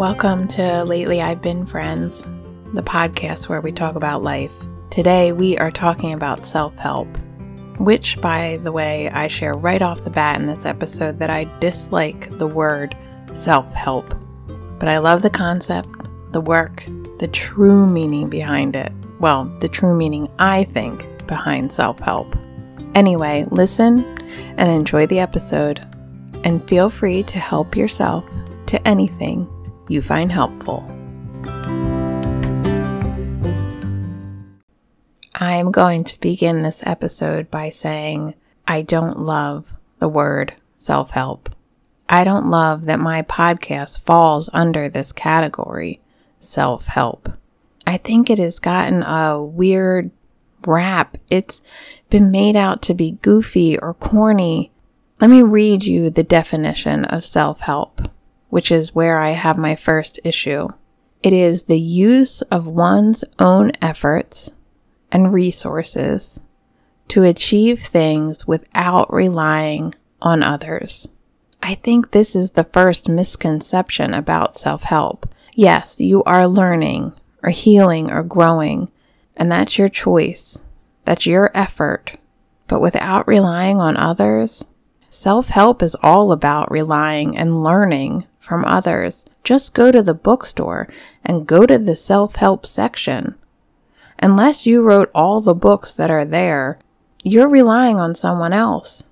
Welcome to Lately I've Been Friends, the podcast where we talk about life. Today we are talking about self help, which, by the way, I share right off the bat in this episode that I dislike the word self help. But I love the concept, the work, the true meaning behind it. Well, the true meaning I think behind self help. Anyway, listen and enjoy the episode, and feel free to help yourself to anything you find helpful. I'm going to begin this episode by saying I don't love the word self help. I don't love that my podcast falls under this category, self help. I think it has gotten a weird rap. It's been made out to be goofy or corny. Let me read you the definition of self help which is where I have my first issue. It is the use of one's own efforts and resources to achieve things without relying on others. I think this is the first misconception about self help. Yes, you are learning or healing or growing, and that's your choice. That's your effort. But without relying on others, self help is all about relying and learning from others. Just go to the bookstore and go to the self help section. Unless you wrote all the books that are there, you're relying on someone else.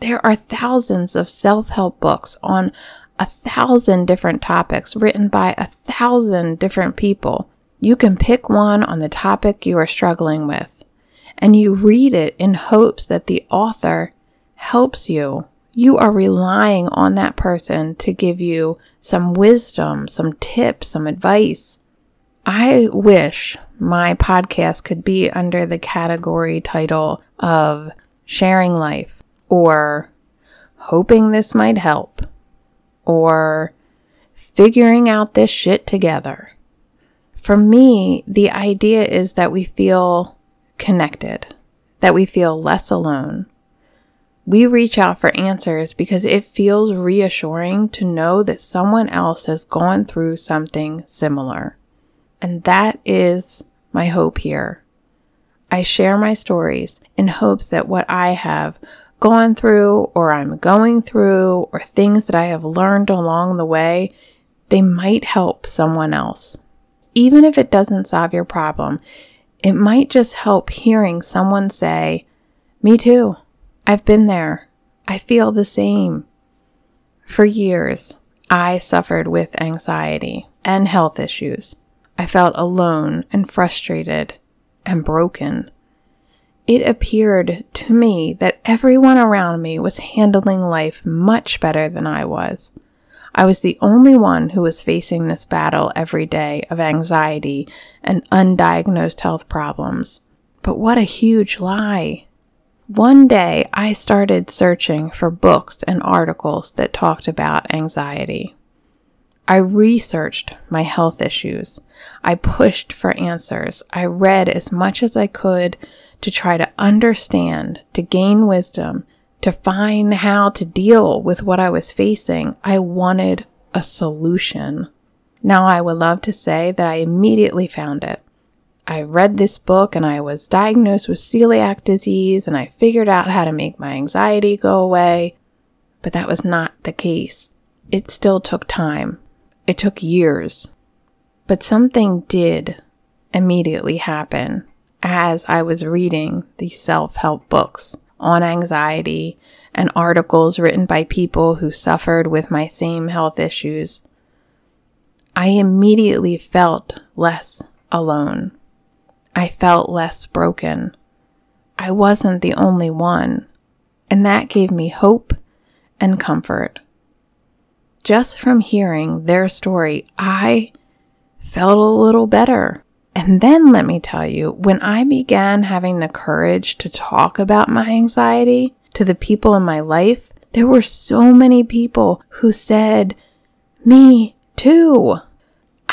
There are thousands of self help books on a thousand different topics written by a thousand different people. You can pick one on the topic you are struggling with, and you read it in hopes that the author helps you you are relying on that person to give you some wisdom, some tips, some advice. I wish my podcast could be under the category title of sharing life or hoping this might help or figuring out this shit together. For me, the idea is that we feel connected, that we feel less alone, we reach out for answers because it feels reassuring to know that someone else has gone through something similar. And that is my hope here. I share my stories in hopes that what I have gone through or I'm going through or things that I have learned along the way, they might help someone else. Even if it doesn't solve your problem, it might just help hearing someone say, Me too. I've been there. I feel the same. For years, I suffered with anxiety and health issues. I felt alone and frustrated and broken. It appeared to me that everyone around me was handling life much better than I was. I was the only one who was facing this battle every day of anxiety and undiagnosed health problems. But what a huge lie! One day I started searching for books and articles that talked about anxiety. I researched my health issues. I pushed for answers. I read as much as I could to try to understand, to gain wisdom, to find how to deal with what I was facing. I wanted a solution. Now I would love to say that I immediately found it. I read this book and I was diagnosed with celiac disease and I figured out how to make my anxiety go away. But that was not the case. It still took time. It took years. But something did immediately happen as I was reading these self help books on anxiety and articles written by people who suffered with my same health issues. I immediately felt less alone. I felt less broken. I wasn't the only one, and that gave me hope and comfort. Just from hearing their story, I felt a little better. And then let me tell you, when I began having the courage to talk about my anxiety to the people in my life, there were so many people who said, Me too.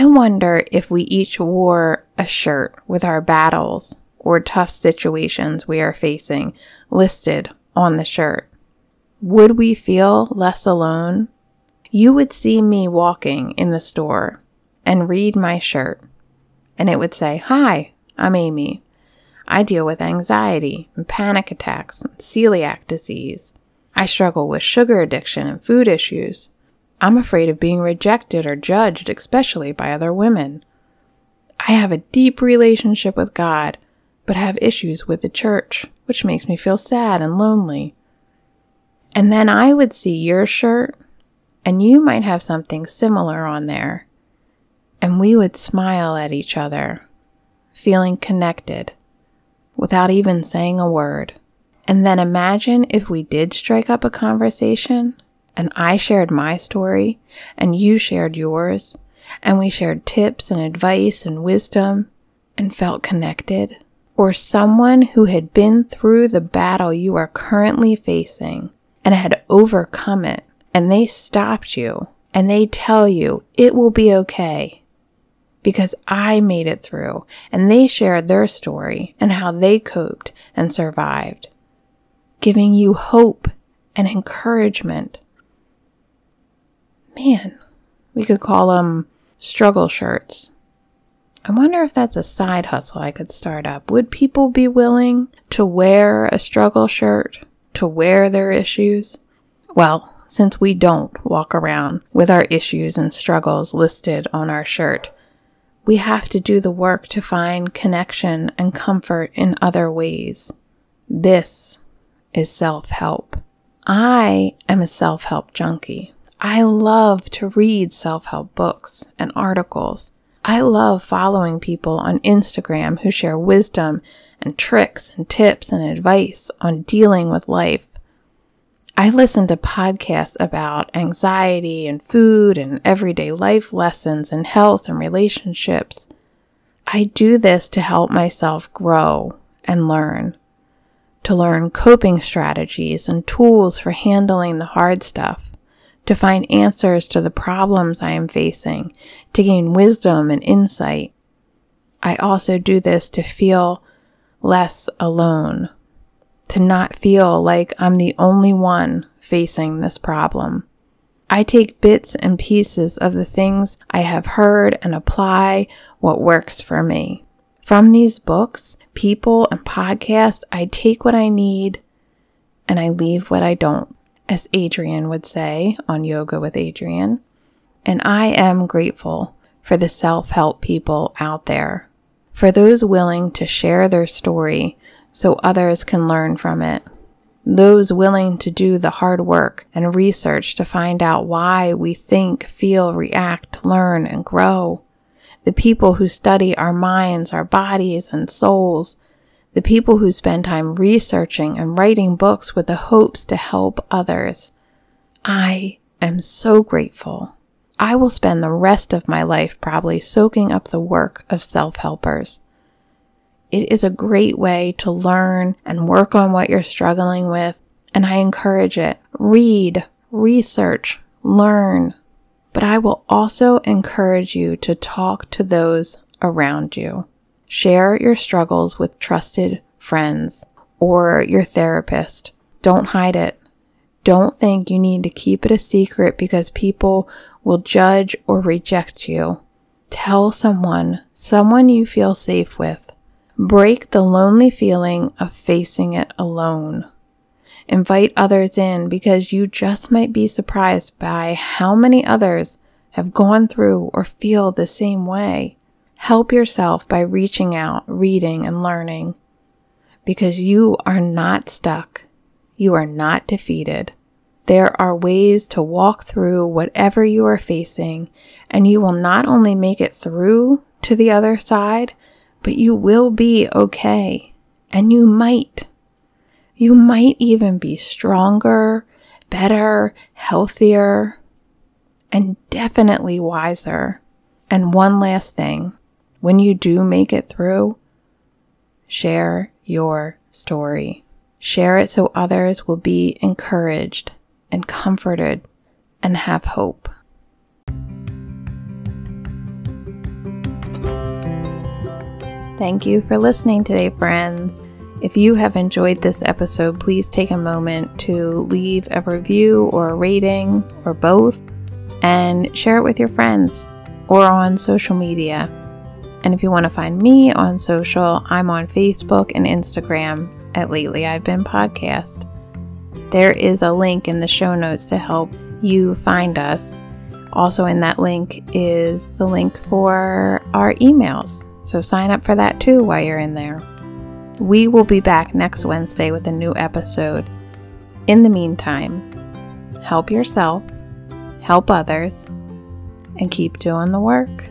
I wonder if we each wore a shirt with our battles or tough situations we are facing listed on the shirt. Would we feel less alone? You would see me walking in the store and read my shirt, and it would say, Hi, I'm Amy. I deal with anxiety and panic attacks and celiac disease. I struggle with sugar addiction and food issues. I'm afraid of being rejected or judged, especially by other women. I have a deep relationship with God, but have issues with the church, which makes me feel sad and lonely. And then I would see your shirt, and you might have something similar on there. And we would smile at each other, feeling connected, without even saying a word. And then imagine if we did strike up a conversation and I shared my story and you shared yours and we shared tips and advice and wisdom and felt connected. Or someone who had been through the battle you are currently facing and had overcome it and they stopped you and they tell you it will be okay because I made it through and they shared their story and how they coped and survived, giving you hope and encouragement. Man, we could call them struggle shirts. I wonder if that's a side hustle I could start up. Would people be willing to wear a struggle shirt to wear their issues? Well, since we don't walk around with our issues and struggles listed on our shirt, we have to do the work to find connection and comfort in other ways. This is self help. I am a self help junkie. I love to read self help books and articles. I love following people on Instagram who share wisdom and tricks and tips and advice on dealing with life I listen to podcasts about anxiety and food and everyday life lessons and health and relationships. I do this to help myself grow and learn, to learn coping strategies and tools for handling the hard stuff, to find answers to the problems I am facing, to gain wisdom and insight. I also do this to feel less alone to not feel like I'm the only one facing this problem. I take bits and pieces of the things I have heard and apply what works for me. From these books, people, and podcasts, I take what I need and I leave what I don't, as Adriene would say on Yoga with Adriene. And I am grateful for the self help people out there, for those willing to share their story so others can learn from it. Those willing to do the hard work and research to find out why we think, feel, react, learn, and grow. The people who study our minds, our bodies, and souls. The people who spend time researching and writing books with the hopes to help others. I am so grateful. I will spend the rest of my life probably soaking up the work of self helpers. It is a great way to learn and work on what you're struggling with, and I encourage it. Read, research, learn. But I will also encourage you to talk to those around you. Share your struggles with trusted friends or your therapist. Don't hide it. Don't think you need to keep it a secret because people will judge or reject you. Tell someone, someone you feel safe with. Break the lonely feeling of facing it alone. Invite others in because you just might be surprised by how many others have gone through or feel the same way. Help yourself by reaching out, reading, and learning because you are not stuck. You are not defeated. There are ways to walk through whatever you are facing, and you will not only make it through to the other side, but you will be okay. And you might. You might even be stronger, better, healthier, and definitely wiser. And one last thing when you do make it through, share your story. Share it so others will be encouraged and comforted and have hope. Thank you for listening today, friends. If you have enjoyed this episode, please take a moment to leave a review or a rating or both and share it with your friends or on social media. And if you want to find me on social, I'm on Facebook and Instagram at Lately I've Been Podcast. There is a link in the show notes to help you find us. Also, in that link is the link for our emails. So sign up for that too while you're in there. We will be back next Wednesday with a new episode. In the meantime, help yourself, help others, and keep doing the work.